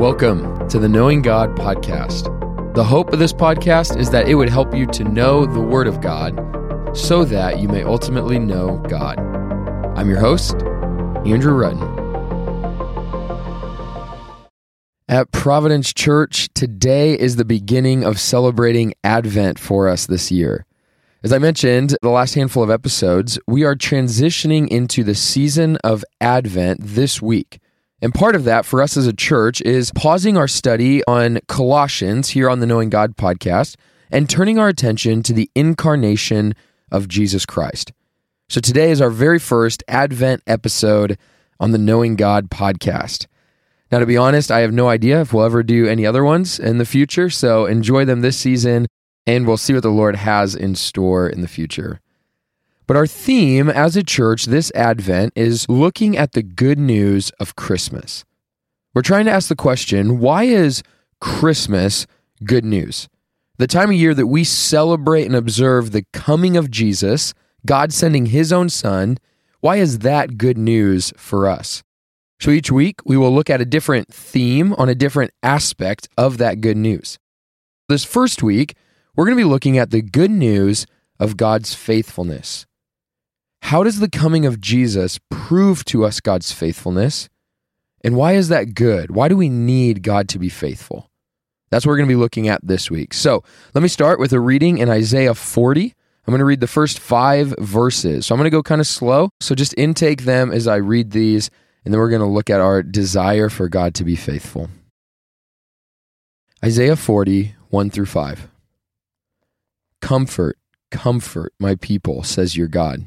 Welcome to the Knowing God podcast. The hope of this podcast is that it would help you to know the Word of God so that you may ultimately know God. I'm your host, Andrew Rutten. At Providence Church, today is the beginning of celebrating Advent for us this year. As I mentioned, the last handful of episodes, we are transitioning into the season of Advent this week. And part of that for us as a church is pausing our study on Colossians here on the Knowing God podcast and turning our attention to the incarnation of Jesus Christ. So today is our very first Advent episode on the Knowing God podcast. Now, to be honest, I have no idea if we'll ever do any other ones in the future. So enjoy them this season, and we'll see what the Lord has in store in the future. But our theme as a church this Advent is looking at the good news of Christmas. We're trying to ask the question why is Christmas good news? The time of year that we celebrate and observe the coming of Jesus, God sending his own son, why is that good news for us? So each week we will look at a different theme on a different aspect of that good news. This first week, we're going to be looking at the good news of God's faithfulness. How does the coming of Jesus prove to us God's faithfulness? And why is that good? Why do we need God to be faithful? That's what we're going to be looking at this week. So let me start with a reading in Isaiah 40. I'm going to read the first five verses. So I'm going to go kind of slow. So just intake them as I read these, and then we're going to look at our desire for God to be faithful. Isaiah 40, 1 through 5. Comfort, comfort my people, says your God.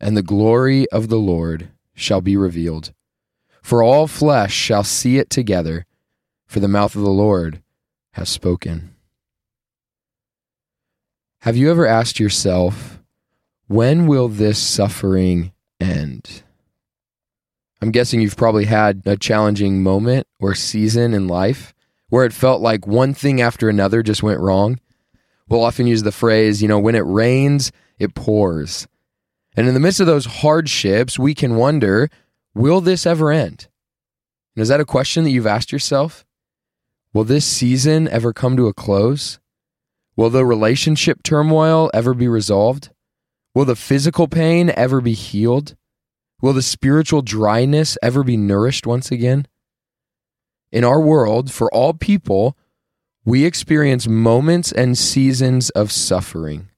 and the glory of the Lord shall be revealed. For all flesh shall see it together, for the mouth of the Lord has spoken. Have you ever asked yourself, when will this suffering end? I'm guessing you've probably had a challenging moment or season in life where it felt like one thing after another just went wrong. We'll often use the phrase, you know, when it rains, it pours. And in the midst of those hardships, we can wonder will this ever end? And is that a question that you've asked yourself? Will this season ever come to a close? Will the relationship turmoil ever be resolved? Will the physical pain ever be healed? Will the spiritual dryness ever be nourished once again? In our world, for all people, we experience moments and seasons of suffering.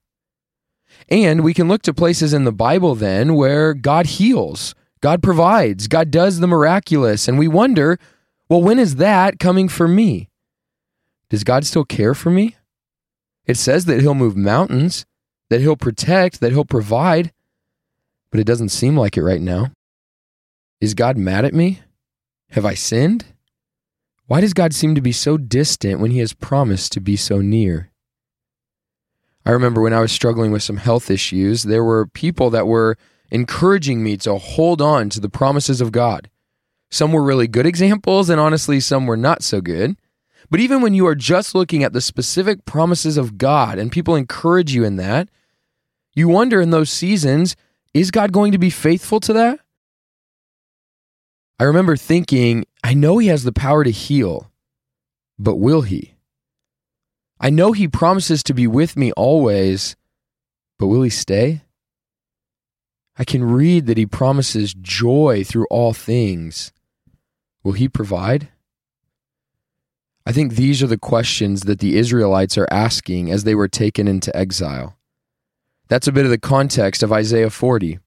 And we can look to places in the Bible then where God heals, God provides, God does the miraculous. And we wonder, well, when is that coming for me? Does God still care for me? It says that He'll move mountains, that He'll protect, that He'll provide, but it doesn't seem like it right now. Is God mad at me? Have I sinned? Why does God seem to be so distant when He has promised to be so near? I remember when I was struggling with some health issues, there were people that were encouraging me to hold on to the promises of God. Some were really good examples, and honestly, some were not so good. But even when you are just looking at the specific promises of God and people encourage you in that, you wonder in those seasons, is God going to be faithful to that? I remember thinking, I know He has the power to heal, but will He? I know he promises to be with me always, but will he stay? I can read that he promises joy through all things. Will he provide? I think these are the questions that the Israelites are asking as they were taken into exile. That's a bit of the context of Isaiah 40.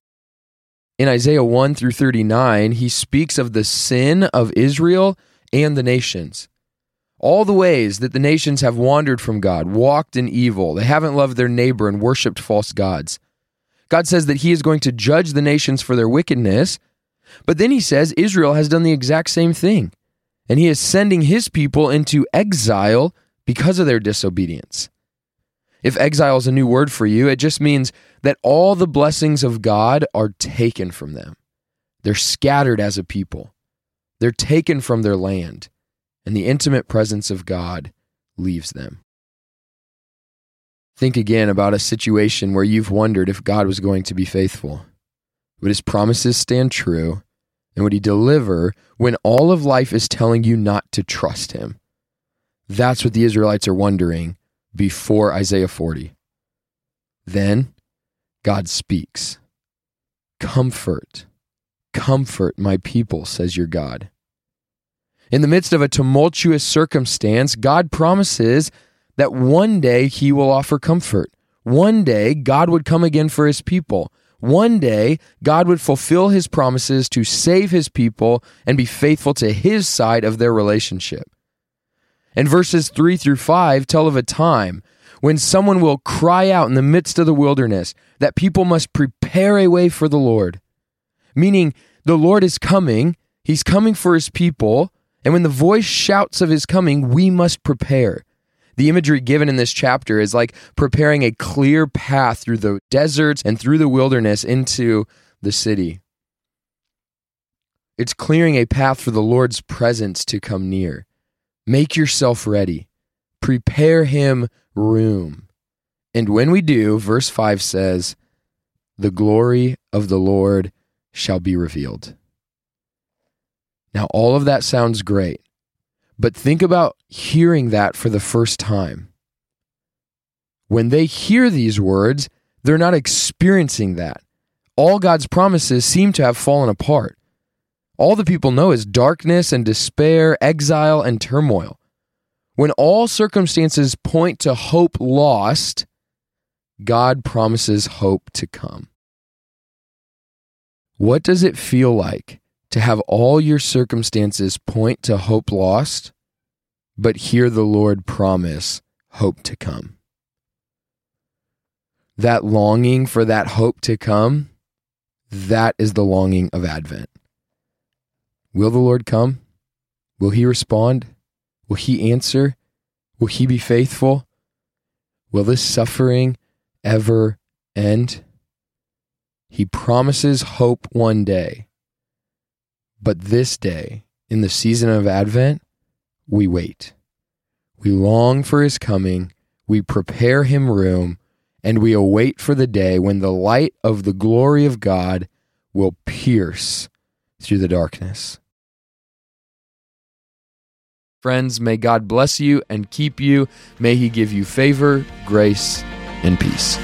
In Isaiah 1 through 39, he speaks of the sin of Israel and the nations all the ways that the nations have wandered from God, walked in evil. They haven't loved their neighbor and worshiped false gods. God says that He is going to judge the nations for their wickedness, but then He says Israel has done the exact same thing. and he is sending his people into exile because of their disobedience. If exile is a new word for you, it just means that all the blessings of God are taken from them. They're scattered as a people, they're taken from their land, and the intimate presence of God leaves them. Think again about a situation where you've wondered if God was going to be faithful. Would his promises stand true? And would he deliver when all of life is telling you not to trust him? That's what the Israelites are wondering before Isaiah 40. Then God speaks Comfort, comfort my people, says your God. In the midst of a tumultuous circumstance, God promises that one day he will offer comfort. One day God would come again for his people. One day God would fulfill his promises to save his people and be faithful to his side of their relationship. And verses 3 through 5 tell of a time when someone will cry out in the midst of the wilderness that people must prepare a way for the Lord. Meaning, the Lord is coming, he's coming for his people, and when the voice shouts of his coming, we must prepare. The imagery given in this chapter is like preparing a clear path through the deserts and through the wilderness into the city. It's clearing a path for the Lord's presence to come near. Make yourself ready. Prepare him room. And when we do, verse 5 says, the glory of the Lord shall be revealed. Now, all of that sounds great, but think about hearing that for the first time. When they hear these words, they're not experiencing that. All God's promises seem to have fallen apart. All the people know is darkness and despair, exile and turmoil. When all circumstances point to hope lost, God promises hope to come. What does it feel like to have all your circumstances point to hope lost, but hear the Lord promise hope to come? That longing for that hope to come, that is the longing of Advent. Will the Lord come? Will he respond? Will he answer? Will he be faithful? Will this suffering ever end? He promises hope one day. But this day, in the season of Advent, we wait. We long for his coming, we prepare him room, and we await for the day when the light of the glory of God will pierce through the darkness. Friends, may God bless you and keep you. May He give you favor, grace, and peace.